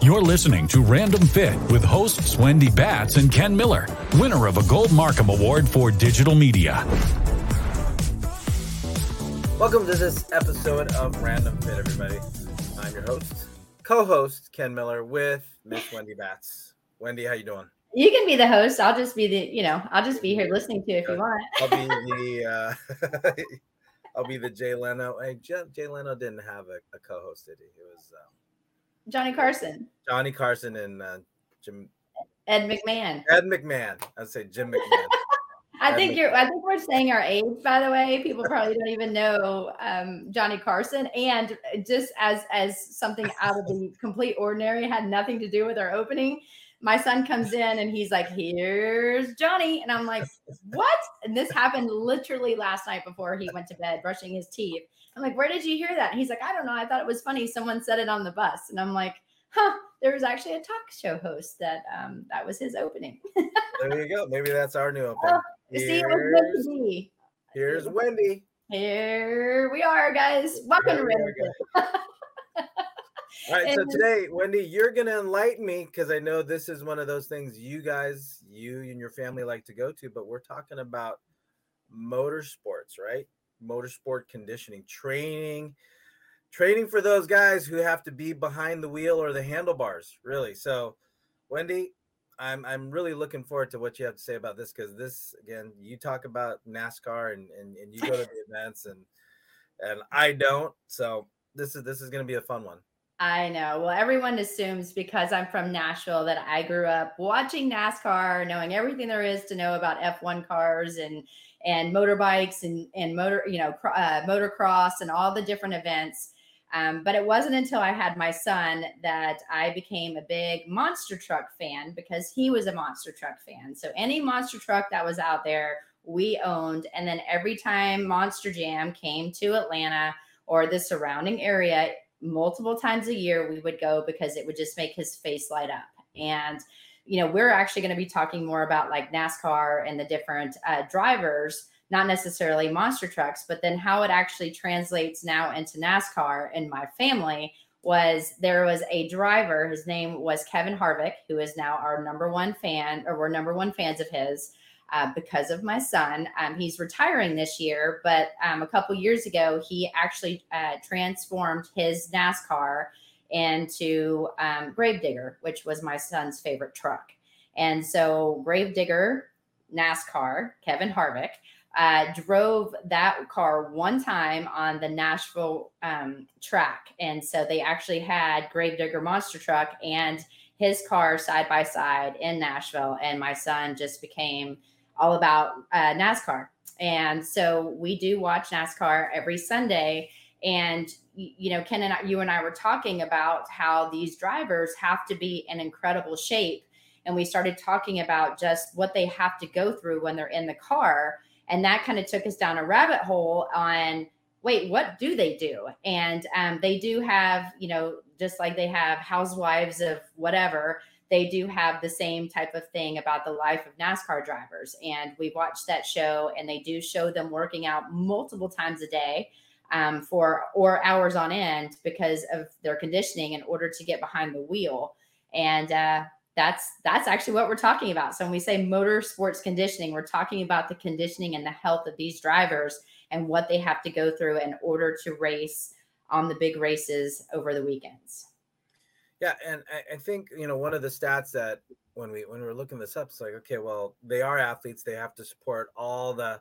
You're listening to Random Fit with hosts Wendy Batts and Ken Miller, winner of a Gold MarCom Award for Digital Media. Welcome to this episode of Random Fit, everybody. I'm your host, co-host Ken Miller with Miss Wendy Batts. Wendy, how you doing? You can be the host. I'll just be the, you know, I'll just be here listening to you if you want. I'll be the, uh, I'll be the Jay Leno. Hey, Jay, Jay Leno didn't have a, a co-host, did he? It was um, Johnny Carson, Johnny Carson and uh, Jim Ed McMahon. Ed McMahon. I'd say Jim McMahon. I Ed think Mc- you're. I think we're saying our age. By the way, people probably don't even know um, Johnny Carson. And just as as something out of the complete ordinary, had nothing to do with our opening. My son comes in and he's like, "Here's Johnny," and I'm like, "What?" And this happened literally last night before he went to bed, brushing his teeth. I'm like, "Where did you hear that?" And he's like, "I don't know. I thought it was funny. Someone said it on the bus." And I'm like, "Huh." There was actually a talk show host that um, that was his opening. there you go. Maybe that's our new opening. You see, it was meant Here's, to be. here's Wendy. Here we are, guys. Welcome to There we Random. All right, so today, Wendy, you're gonna enlighten me because I know this is one of those things you guys, you and your family like to go to, but we're talking about motorsports, right? Motorsport conditioning, training, training for those guys who have to be behind the wheel or the handlebars, really. So, Wendy, I'm I'm really looking forward to what you have to say about this because this again, you talk about NASCAR and, and and you go to the events and and I don't. So this is this is gonna be a fun one. I know. Well, everyone assumes because I'm from Nashville that I grew up watching NASCAR, knowing everything there is to know about F1 cars and and motorbikes and and motor, you know, uh, motocross and all the different events. Um, but it wasn't until I had my son that I became a big monster truck fan because he was a monster truck fan. So any monster truck that was out there, we owned. And then every time Monster Jam came to Atlanta or the surrounding area, multiple times a year we would go because it would just make his face light up. And you know, we're actually going to be talking more about like NASCAR and the different uh, drivers not necessarily monster trucks, but then how it actually translates now into NASCAR and my family was there was a driver, his name was Kevin Harvick, who is now our number one fan, or we're number one fans of his. Uh, because of my son, um, he's retiring this year. But um, a couple years ago, he actually uh, transformed his NASCAR into um, Gravedigger, which was my son's favorite truck. And so, Gravedigger NASCAR, Kevin Harvick, uh, drove that car one time on the Nashville um, track. And so they actually had Gravedigger Monster Truck and his car side by side in Nashville. And my son just became all about uh, NASCAR. And so we do watch NASCAR every Sunday. And, you know, Ken and I, you and I were talking about how these drivers have to be in incredible shape. And we started talking about just what they have to go through when they're in the car and that kind of took us down a rabbit hole on wait what do they do and um, they do have you know just like they have housewives of whatever they do have the same type of thing about the life of nascar drivers and we watched that show and they do show them working out multiple times a day um, for or hours on end because of their conditioning in order to get behind the wheel and uh, that's that's actually what we're talking about. So when we say motorsports conditioning, we're talking about the conditioning and the health of these drivers and what they have to go through in order to race on the big races over the weekends. Yeah, and I, I think you know one of the stats that when we when we're looking this up, it's like okay, well they are athletes, they have to support all the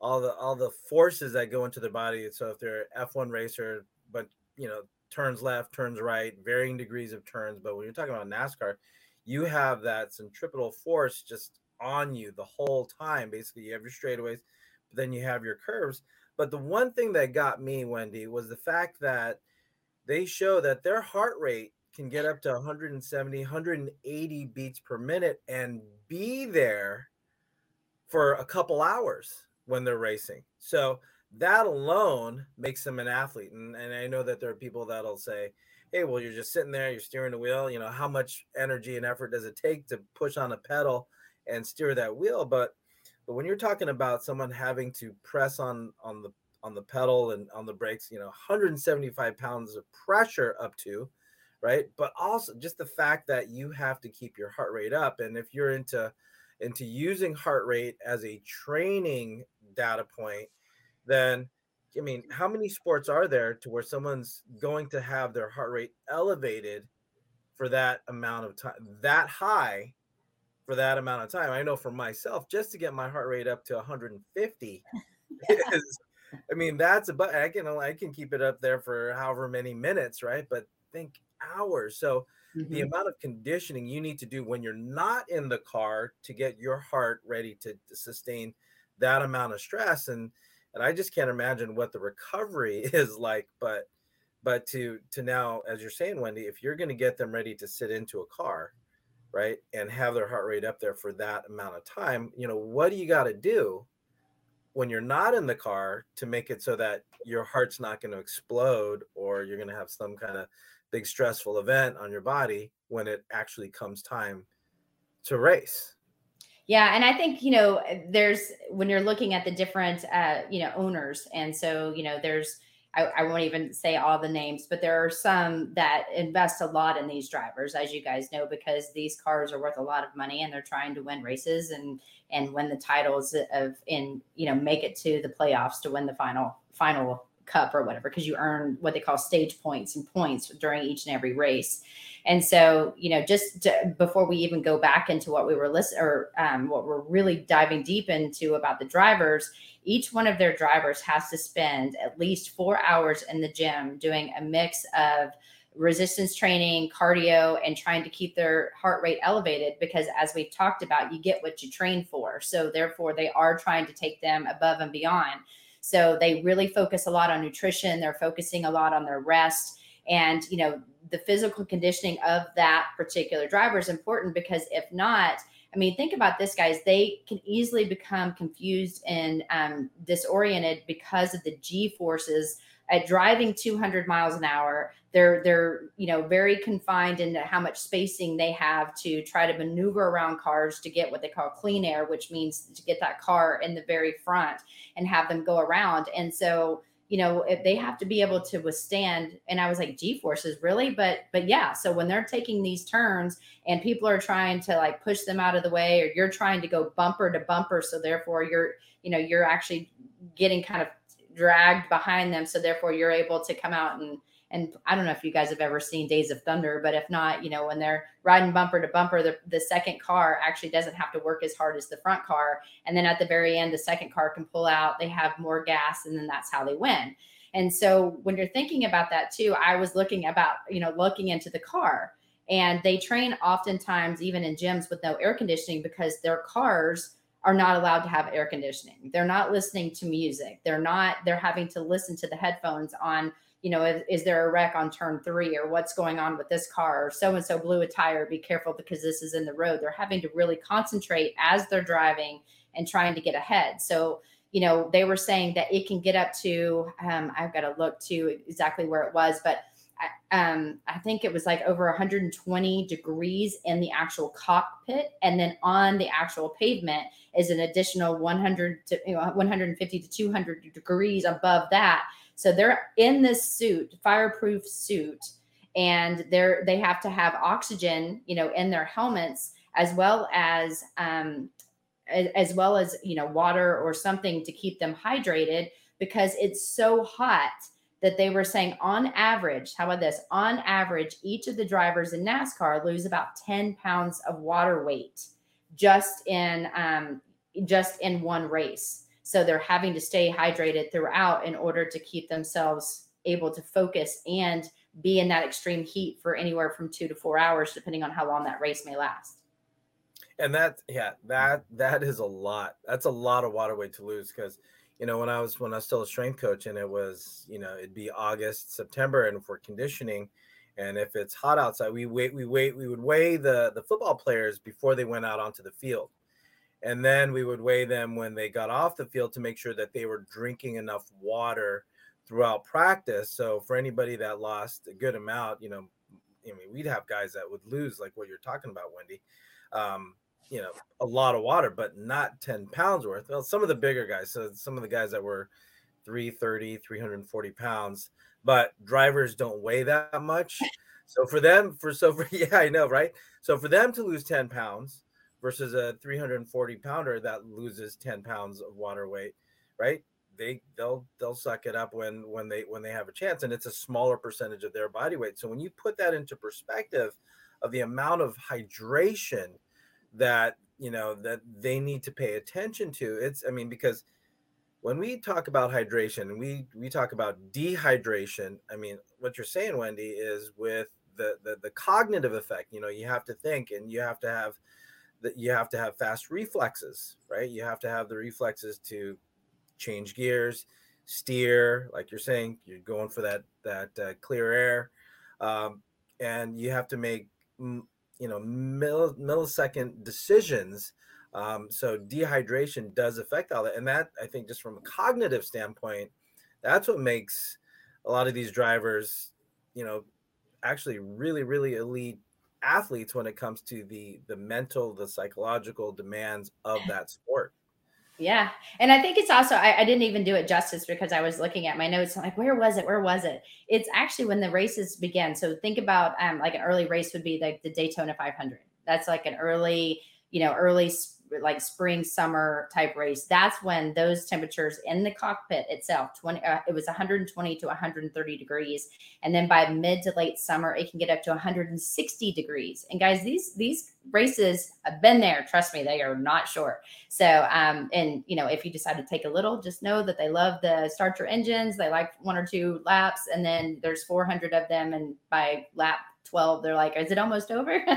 all the all the forces that go into their body. So if they're F one racer, but you know turns left, turns right, varying degrees of turns. But when you're talking about NASCAR, you have that centripetal force just on you the whole time. Basically, you have your straightaways, but then you have your curves. But the one thing that got me, Wendy, was the fact that they show that their heart rate can get up to 170, 180 beats per minute and be there for a couple hours when they're racing. So that alone makes them an athlete. And, and I know that there are people that'll say, hey, well, you're just sitting there, you're steering the wheel. You know, how much energy and effort does it take to push on a pedal and steer that wheel? But but when you're talking about someone having to press on on the on the pedal and on the brakes, you know, 175 pounds of pressure up to, right? But also just the fact that you have to keep your heart rate up. And if you're into into using heart rate as a training data point, then I mean, how many sports are there to where someone's going to have their heart rate elevated for that amount of time, that high for that amount of time? I know for myself, just to get my heart rate up to 150 is, I mean, that's a but I can I can keep it up there for however many minutes, right? But think hours. So mm-hmm. the amount of conditioning you need to do when you're not in the car to get your heart ready to, to sustain that amount of stress and and I just can't imagine what the recovery is like. But but to to now, as you're saying, Wendy, if you're going to get them ready to sit into a car, right, and have their heart rate up there for that amount of time, you know, what do you got to do when you're not in the car to make it so that your heart's not going to explode or you're going to have some kind of big stressful event on your body when it actually comes time to race. Yeah, and I think you know there's when you're looking at the different uh, you know owners, and so you know there's I, I, won't even say all the names, but there are some that invest a lot in these drivers, as you guys know, because these cars are worth a lot of money and they're trying to win races and and win the titles of in you know make it to the playoffs to win the final final cup or whatever because you earn what they call stage points and points during each and every race and so you know just to, before we even go back into what we were listening or um, what we're really diving deep into about the drivers each one of their drivers has to spend at least four hours in the gym doing a mix of resistance training, cardio, and trying to keep their heart rate elevated because, as we've talked about, you get what you train for. So, therefore, they are trying to take them above and beyond. So they really focus a lot on nutrition. They're focusing a lot on their rest. And, you know, the physical conditioning of that particular driver is important because if not, I mean, think about this, guys. They can easily become confused and um, disoriented because of the G forces at driving 200 miles an hour they're they're you know very confined into how much spacing they have to try to maneuver around cars to get what they call clean air which means to get that car in the very front and have them go around and so you know if they have to be able to withstand and i was like g forces really but but yeah so when they're taking these turns and people are trying to like push them out of the way or you're trying to go bumper to bumper so therefore you're you know you're actually getting kind of dragged behind them. So therefore you're able to come out and and I don't know if you guys have ever seen Days of Thunder, but if not, you know, when they're riding bumper to bumper, the, the second car actually doesn't have to work as hard as the front car. And then at the very end, the second car can pull out, they have more gas, and then that's how they win. And so when you're thinking about that too, I was looking about, you know, looking into the car. And they train oftentimes even in gyms with no air conditioning because their cars are not allowed to have air conditioning. They're not listening to music. They're not, they're having to listen to the headphones on, you know, is, is there a wreck on turn three or what's going on with this car or so and so blew a tire. Be careful because this is in the road. They're having to really concentrate as they're driving and trying to get ahead. So, you know, they were saying that it can get up to, um, I've got to look to exactly where it was, but um, I think it was like over 120 degrees in the actual cockpit, and then on the actual pavement is an additional 100 to you know, 150 to 200 degrees above that. So they're in this suit, fireproof suit, and they're they have to have oxygen, you know, in their helmets as well as um, as well as you know water or something to keep them hydrated because it's so hot that they were saying on average, how about this? On average, each of the drivers in NASCAR lose about 10 pounds of water weight just in um, just in one race. So they're having to stay hydrated throughout in order to keep themselves able to focus and be in that extreme heat for anywhere from two to four hours, depending on how long that race may last. And that, yeah, that that is a lot. That's a lot of water weight to lose because you know, when I was when I was still a strength coach, and it was, you know, it'd be August, September, and for conditioning, and if it's hot outside, we wait, we wait, we would weigh the the football players before they went out onto the field, and then we would weigh them when they got off the field to make sure that they were drinking enough water throughout practice. So for anybody that lost a good amount, you know, I mean, we'd have guys that would lose, like what you're talking about, Wendy. Um, you know a lot of water but not 10 pounds worth well some of the bigger guys so some of the guys that were 330 340 pounds but drivers don't weigh that much So for them, for so for yeah, I know, right? So for them to lose 10 pounds versus a 340 pounder that loses 10 pounds of water weight, right? They they'll they'll suck it up when when they when they have a chance, and it's a smaller percentage of their body weight. So when you put that into perspective of the amount of hydration that you know that they need to pay attention to, it's I mean because when we talk about hydration we we talk about dehydration i mean what you're saying wendy is with the, the the cognitive effect you know you have to think and you have to have that you have to have fast reflexes right? You have to have the reflexes to change gears steer like you're saying you're going for that that uh, clear air um, and you have to make you know mill, millisecond decisions um, so dehydration does affect all that, and that I think just from a cognitive standpoint, that's what makes a lot of these drivers, you know, actually really really elite athletes when it comes to the the mental, the psychological demands of that sport. Yeah. And I think it's also, I, I, didn't even do it justice because I was looking at my notes. I'm like, where was it? Where was it? It's actually when the races begin. So think about um, like an early race would be like the Daytona 500. That's like an early, you know, early like spring summer type race that's when those temperatures in the cockpit itself 20 uh, it was 120 to 130 degrees. And then by mid to late summer it can get up to 160 degrees. And guys these these races have been there. Trust me they are not short. So um and you know if you decide to take a little just know that they love the start your engines. They like one or two laps and then there's 400 of them and by lap 12 they're like is it almost over?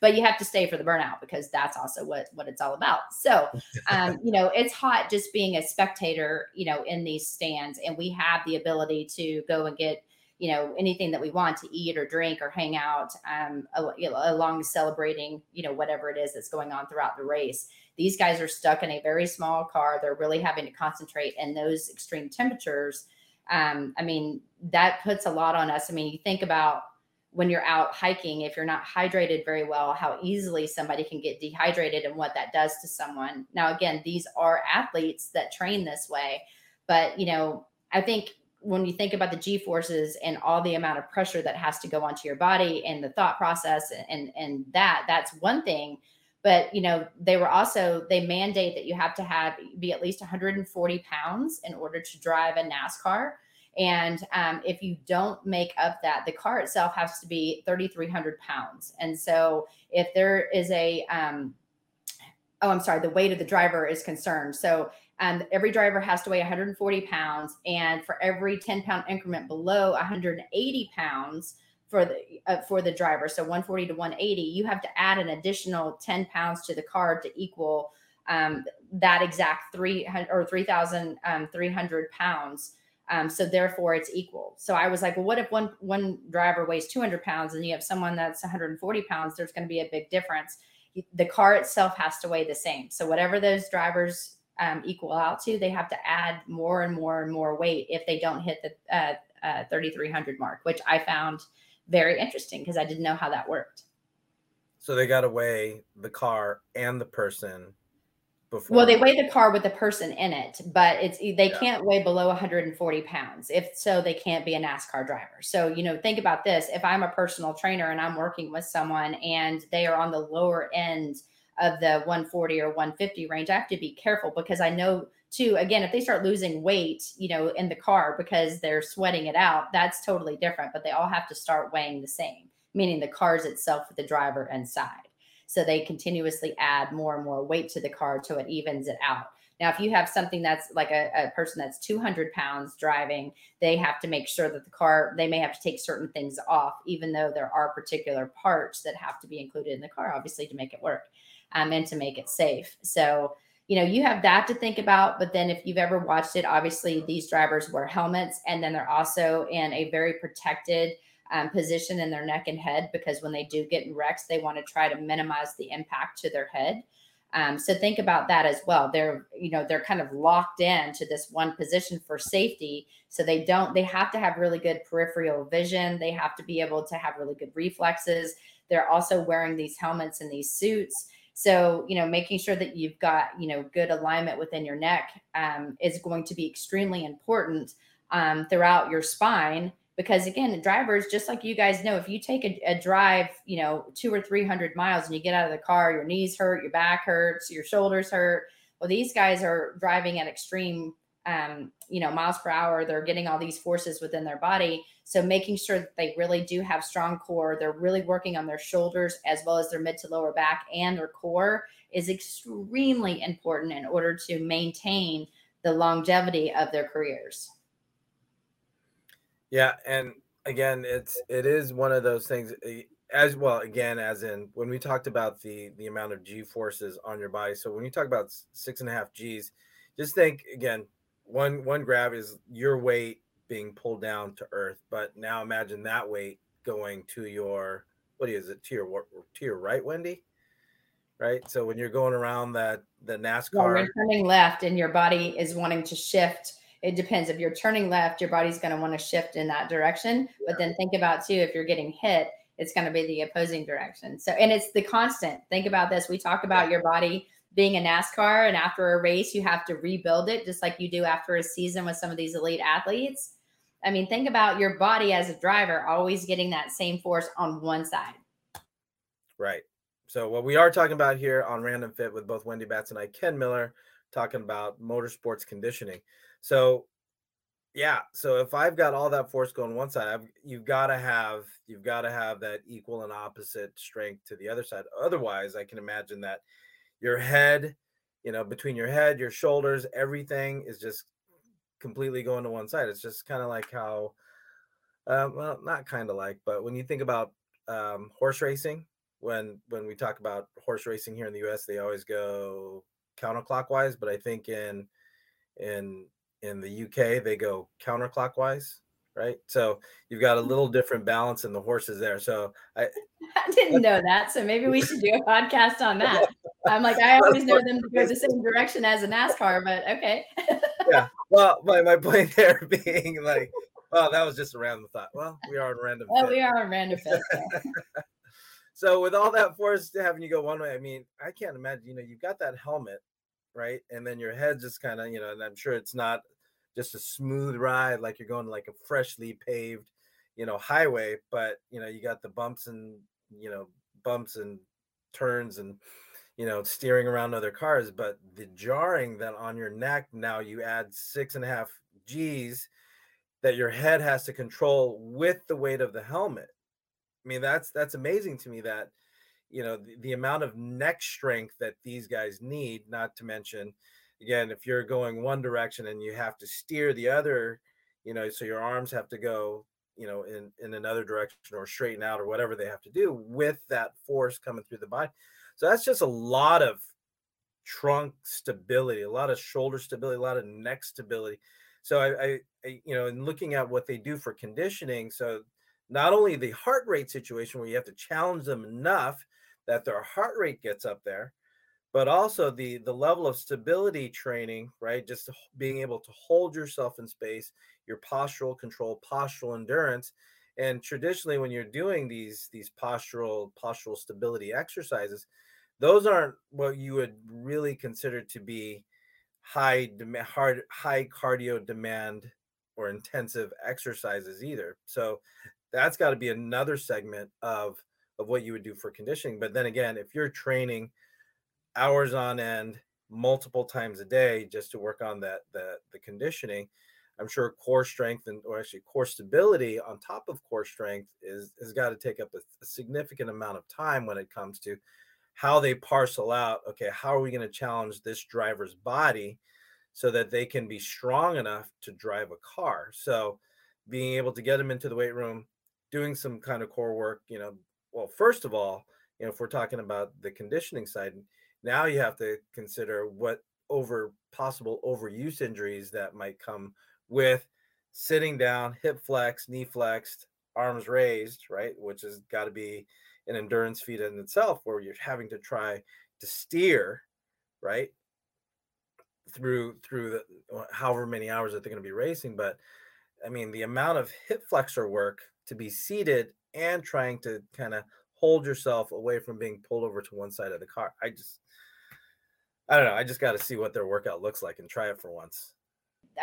But you have to stay for the burnout because that's also what what it's all about. So um, you know it's hot just being a spectator you know in these stands and we have the ability to go and get you know anything that we want to eat or drink or hang out um, along celebrating you know whatever it is that's going on throughout the race. These guys are stuck in a very small car. They're really having to concentrate in those extreme temperatures. Um, i mean that puts a lot on us. I mean you think about when you're out hiking, if you're not hydrated very well, how easily somebody can get dehydrated and what that does to someone. Now, again, these are athletes that train this way, but you know, I think when you think about the G forces and all the amount of pressure that has to go onto your body and the thought process and and that, that's one thing. But you know, they were also they mandate that you have to have be at least 140 pounds in order to drive a NASCAR and um, if you don't make up that, the car itself has to be 3,300 pounds. And so if there is a, um, oh, I'm sorry, the weight of the driver is concerned. So um, every driver has to weigh 140 pounds. And for every 10 pound increment below 180 pounds, for the uh, for the driver so 140 to 180 you have to add an additional 10 pounds to the car to equal um, that exact 300 or 3300 um, pounds um, so therefore it's equal. So I was like, well, what if one one driver weighs 200 pounds and you have someone that's 140 pounds? There's going to be a big difference. The car itself has to weigh the same. So whatever those drivers um, equal out to, they have to add more and more and more weight if they don't hit the uh, uh, 3,300 mark, which I found very interesting because I didn't know how that worked. So they got to weigh the car and the person before. Well, they weigh the car with the person in it, but it's they yeah. can't weigh below 140 pounds. If so, they can't be a NASCAR driver. So, you know, think about this. If I'm a personal trainer and I'm working with someone and they are on the lower end of the 140 or 150 range, I have to be careful because I know too, again, if they start losing weight, you know, in the car because they're sweating it out, that's totally different. But they all have to start weighing the same, meaning the cars itself with the driver inside. So they continuously add more and more weight to the car till it evens it out. Now, if you have something that's like a, a, person that's 200 pounds driving, they have to make sure that the car, they may have to take certain things off, even though there are particular parts that have to be included in the car, obviously, to make it work um, and to make it safe. So, you know, you have that to think about. But then if you've ever watched it, obviously, these drivers wear helmets and then they're also in a very protected, um, position in their neck and head because when they do get in wrecks, they want to try to minimize the impact to their head. Um, so think about that as well. They're, you know, they're kind of locked in to this one position for safety. So they don't, they have to have really good peripheral vision. They have to be able to have really good reflexes. They're also wearing these helmets and these suits. So, you know, making sure that you've got, you know, good alignment within your neck um, is going to be extremely important um, throughout your spine because again drivers just like you guys know if you take a, a, drive you know two or three hundred miles and you get out of the car your knees hurt your back hurts your shoulders hurt. Well these guys are driving at extreme um, you know miles per hour. They're getting all these forces within their body. So making sure that they really do have strong core they're really working on their shoulders as well as their mid to lower back and their core is extremely important in order to maintain the longevity of their careers yeah, and again, it's it is one of those things eh, as well. Again, as in when we talked about the the amount of G forces on your body. So when you talk about six and a half G's, just think again. One one grab is your weight being pulled down to earth, but now imagine that weight going to your what is it to your to your right, Wendy? Right. So when you're going around that the NASCAR, well, you're turning left, and your body is wanting to shift it depends. If you're turning left, your body's going to want to shift in that direction. But then think about too, if you're getting hit, it's going to be the opposing direction. So, and it's the constant. Think about this. We talk about your body being a NASCAR, and after a race, you have to rebuild it just like you do after a season with some of these elite athletes. I mean, think about your body as a driver always getting that same force on one side. Right. So, what we are talking about here on Random Fit with both Wendy Batts and I, Ken Miller, talking about motorsports conditioning. So yeah, so if I've got all that force going one side, I've, you've got to have you've got to have that equal and opposite strength to the other side. Otherwise, I can imagine that your head, you know, between your head, your shoulders, everything is just completely going to one side. It's just kind of like how, uh, well, not kind of like, but when you think about um, horse racing, when when we talk about horse racing here in the U.S., they always go counterclockwise. But I think in in in the UK they go counterclockwise, right? So you've got a mm. little different balance in the horses there. So I, I didn't know that. So maybe we should do a podcast on that. I'm like, I always know them to go the same direction as a NASCAR, but okay. yeah. Well, my, my point there being like, well, that was just a random thought. Well, we are on random. Well, fit. we are on random fit. so with all that force having you go one way, I mean, I can't imagine, you know, you've got that helmet right? And then your head just kind of, you know, and I'm sure it's not just a smooth ride like you're going like a freshly paved, you know, highway, but you know, you got the bumps and you know, bumps and turns and you know, steering around other cars, but the jarring that on your neck now you add six and a half G's that your head has to control with the weight of the helmet. I mean, that's that's amazing to me that you know the, the amount of neck strength that these guys need not to mention again if you're going one direction and you have to steer the other you know so your arms have to go you know in in another direction or straighten out or whatever they have to do with that force coming through the body. So that's just a lot of trunk stability a lot of shoulder stability a lot of neck stability. So I, I, I you know in looking at what they do for conditioning so not only the heart rate situation where you have to challenge them enough that their heart rate gets up there but also the the level of stability training right just being able to hold yourself in space your postural control postural endurance and traditionally when you're doing these these postural postural stability exercises those aren't what you would really consider to be high demand hard high cardio demand or intensive exercises either so that's got to be another segment of of what you would do for conditioning. But then again, if you're training hours on end, multiple times a day just to work on that the the conditioning, I'm sure core strength and or actually core stability on top of core strength is has got to take up a, a significant amount of time when it comes to how they parcel out. Okay, how are we going to challenge this driver's body so that they can be strong enough to drive a car? So being able to get them into the weight room, doing some kind of core work, you know, well, first of all, you know, if we're talking about the conditioning side, now you have to consider what over possible overuse injuries that might come with sitting down, hip flex, knee flexed, arms raised, right? Which has got to be an endurance feat in itself, where you're having to try to steer, right, through through the uh, however many hours that they're going to be racing. But I mean, the amount of hip flexor work to be seated and trying to kind of hold yourself away from being pulled over to one side of the car. I just, I don't know. I just got to see what their workout looks like and try it for once.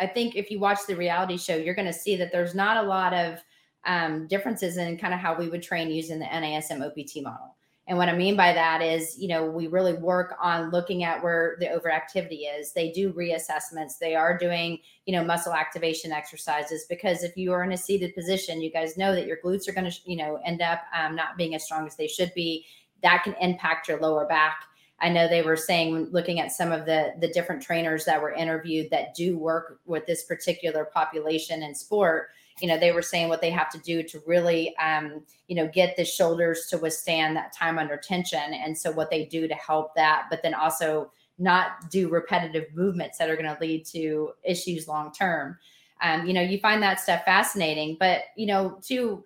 I think if you watch the reality show, you're going to see that there's not a lot of um, differences in kind of how we would train using the NASM OPT model. And what I mean by that is, you know, we really work on looking at where the overactivity is. They do reassessments. They are doing, you know, muscle activation exercises because if you are in a seated position, you guys know that your glutes are going to, you know, end up um, not being as strong as they should be. That can impact your lower back. I know they were saying, looking at some of the the different trainers that were interviewed that do work with this particular population in sport you know they were saying what they have to do to really um, you know get the shoulders to withstand that time under tension and so what they do to help that but then also not do repetitive movements that are going to lead to issues long term. Um, you know you find that stuff fascinating but you know to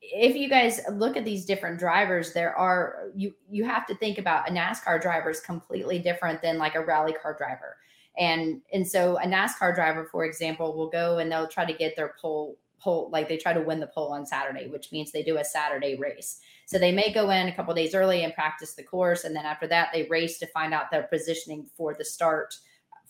if you guys look at these different drivers there are you you have to think about a nascar driver is completely different than like a rally car driver. And and so a nascar driver for example will go and they'll try to get their pole pole like they try to win the pole on saturday which means they do a saturday race. So they may go in a couple days early and practice the course. And then after that they race to find out their positioning for the start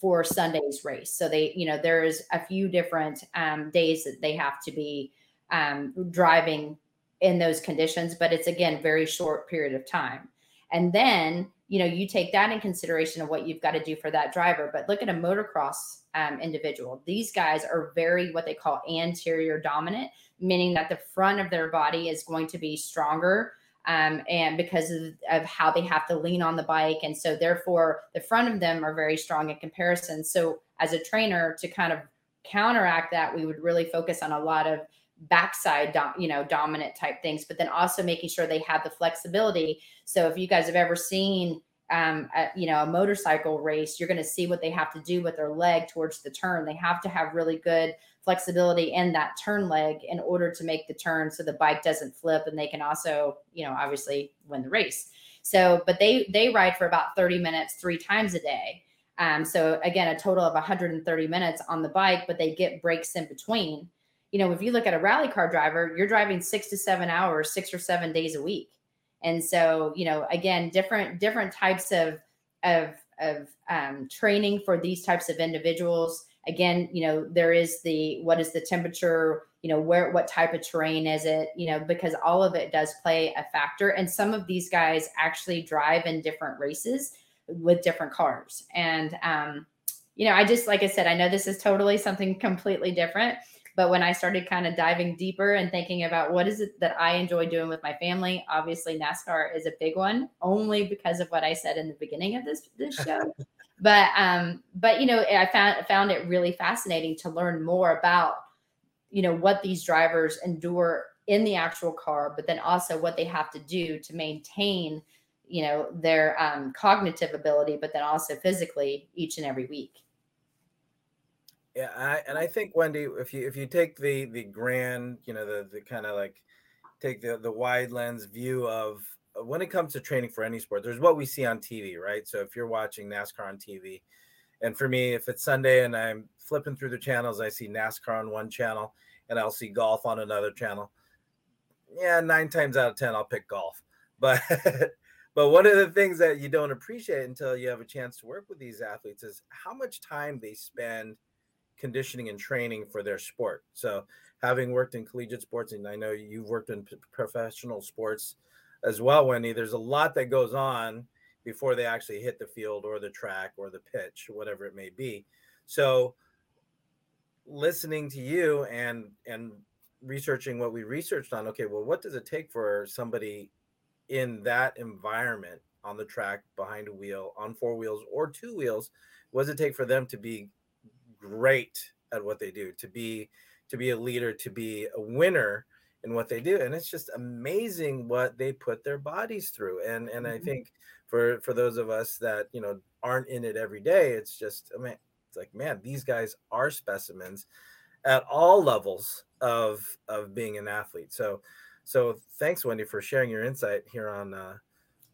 for sunday's race. So they you know there's a few different um, days that they have to be um, driving in those conditions but it's again very short period of time. And then you know you take that in consideration of what you've got to do for that driver but look at a motocross um, individual. These guys are very what they call anterior dominant meaning that the front of their body is going to be stronger um, and because of, of, how they have to lean on the bike and so therefore the front of them are very strong in comparison. So as a trainer to kind of counteract that we would really focus on a lot of backside dom- you know dominant type things but then also making sure they have the flexibility. So if you guys have ever seen um, a, you know a motorcycle race you're going to see what they have to do with their leg towards the turn. They have to have really good flexibility in that turn leg in order to make the turn so the bike doesn't flip and they can also you know obviously win the race. So but they they ride for about 30 minutes three times a day. Um, so again a total of 130 minutes on the bike but they get breaks in between you know, if you look at a rally car driver, you're driving six to seven hours, six or seven days a week. And so, you know, again, different different types of of of um, training for these types of individuals. Again, you know, there is the what is the temperature, you know, where what type of terrain is it, you know, because all of it does play a factor. And some of these guys actually drive in different races with different cars. And um, you know, I just like I said, I know this is totally something completely different but when I started kind of diving deeper and thinking about what is it that I enjoy doing with my family, obviously NASCAR is a big one, only because of what I said in the beginning of this this show. but um, but you know, I found found it really fascinating to learn more about you know what these drivers endure in the actual car, but then also what they have to do to maintain you know their um, cognitive ability, but then also physically each and every week. Yeah, I, and I think Wendy, if you if you take the the grand, you know, the the kind of like take the the wide lens view of uh, when it comes to training for any sport, there's what we see on TV, right? So if you're watching NASCAR on TV, and for me, if it's Sunday and I'm flipping through the channels, I see NASCAR on one channel and I'll see golf on another channel. Yeah, nine times out of ten, I'll pick golf. But but one of the things that you don't appreciate until you have a chance to work with these athletes is how much time they spend – conditioning and training for their sport. So, having worked in collegiate sports, and I know you've worked in p- professional sports as well, Wendy, there's a lot that goes on before they actually hit the field or the track or the pitch, whatever it may be. So, listening to you and and researching what we researched on, okay, well, what does it take for somebody in that environment on the track, behind a wheel, on four wheels or two wheels? What does it take for them to be great at what they do, to be to be a leader, to be a winner in what they do. And it's just amazing what they put their bodies through. And and mm-hmm. I think for for those of us that, you know, aren't in it every day, it's just I mean, it's like, man, these guys are specimens at all levels of of being an athlete. So so thanks Wendy for sharing your insight here on uh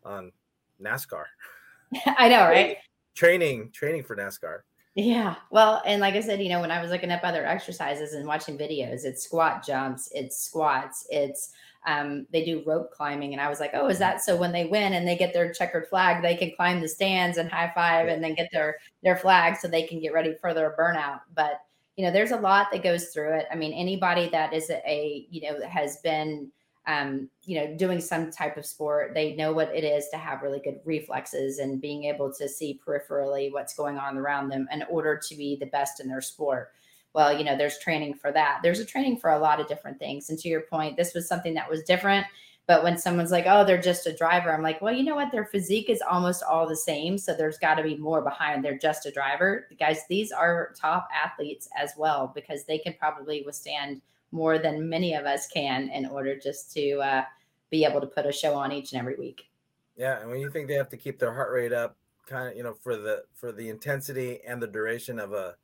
on NASCAR. I know, right? Training, training for NASCAR. Yeah. Well, and like I said, you know, when I was looking up other exercises and watching videos, it's squat jumps, it's squats, it's um, they do rope climbing. And I was like, oh, is that so when they win and they get their checkered flag, they can climb the stands and high five and then get their their flag so they can get ready for their burnout. But you know, there's a lot that goes through it. I mean, anybody that is a, you know, has been, um, you know, doing some type of sport, they know what it is to have really good reflexes and being able to see peripherally what's going on around them in order to be the best in their sport. Well, you know, there's training for that. There's a training for a lot of different things. And to your point, this was something that was different but when someone's like, oh, they're just a driver, I'm like, well, you know what? Their physique is almost all the same. So there's got to be more behind. They're just a driver. Guys, these are top athletes as well because they can probably withstand more than many of us can in order just to uh, be able to put a show on each and every week. Yeah. And when you think they have to keep their heart rate up, kind of, you know, for the for the intensity and the duration of a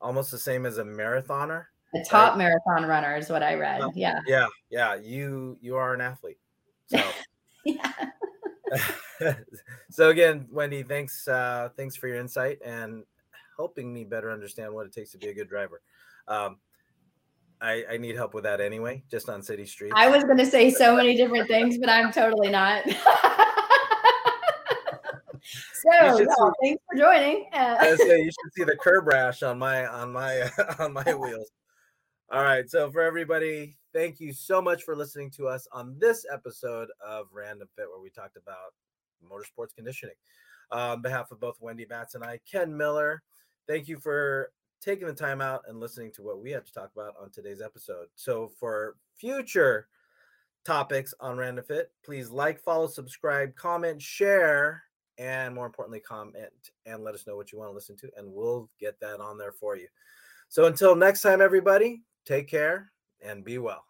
almost the same as a marathoner a top right? marathon runner is what I read. Yeah. Yeah. Yeah. You you are an athlete. So yeah. so again, Wendy, thanks uh thanks for your insight and helping me better understand what it takes to be a good driver. Um I, I need help with that anyway, just on city streets. I was gonna say so many different things, but I'm totally not. so no, thanks for joining. Uh, I say you should see the curb rash on my on my on my wheels. All right. So, for everybody, thank you so much for listening to us on this episode of Random Fit, where we talked about motorsports conditioning. Uh, on behalf of both Wendy Batts and I, Ken Miller, thank you for taking the time out and listening to what we had to talk about on today's episode. So, for future topics on Random Fit, please like, follow, subscribe, comment, share, and more importantly, comment and let us know what you want to listen to, and we'll get that on there for you. So, until next time, everybody, Take care and be well.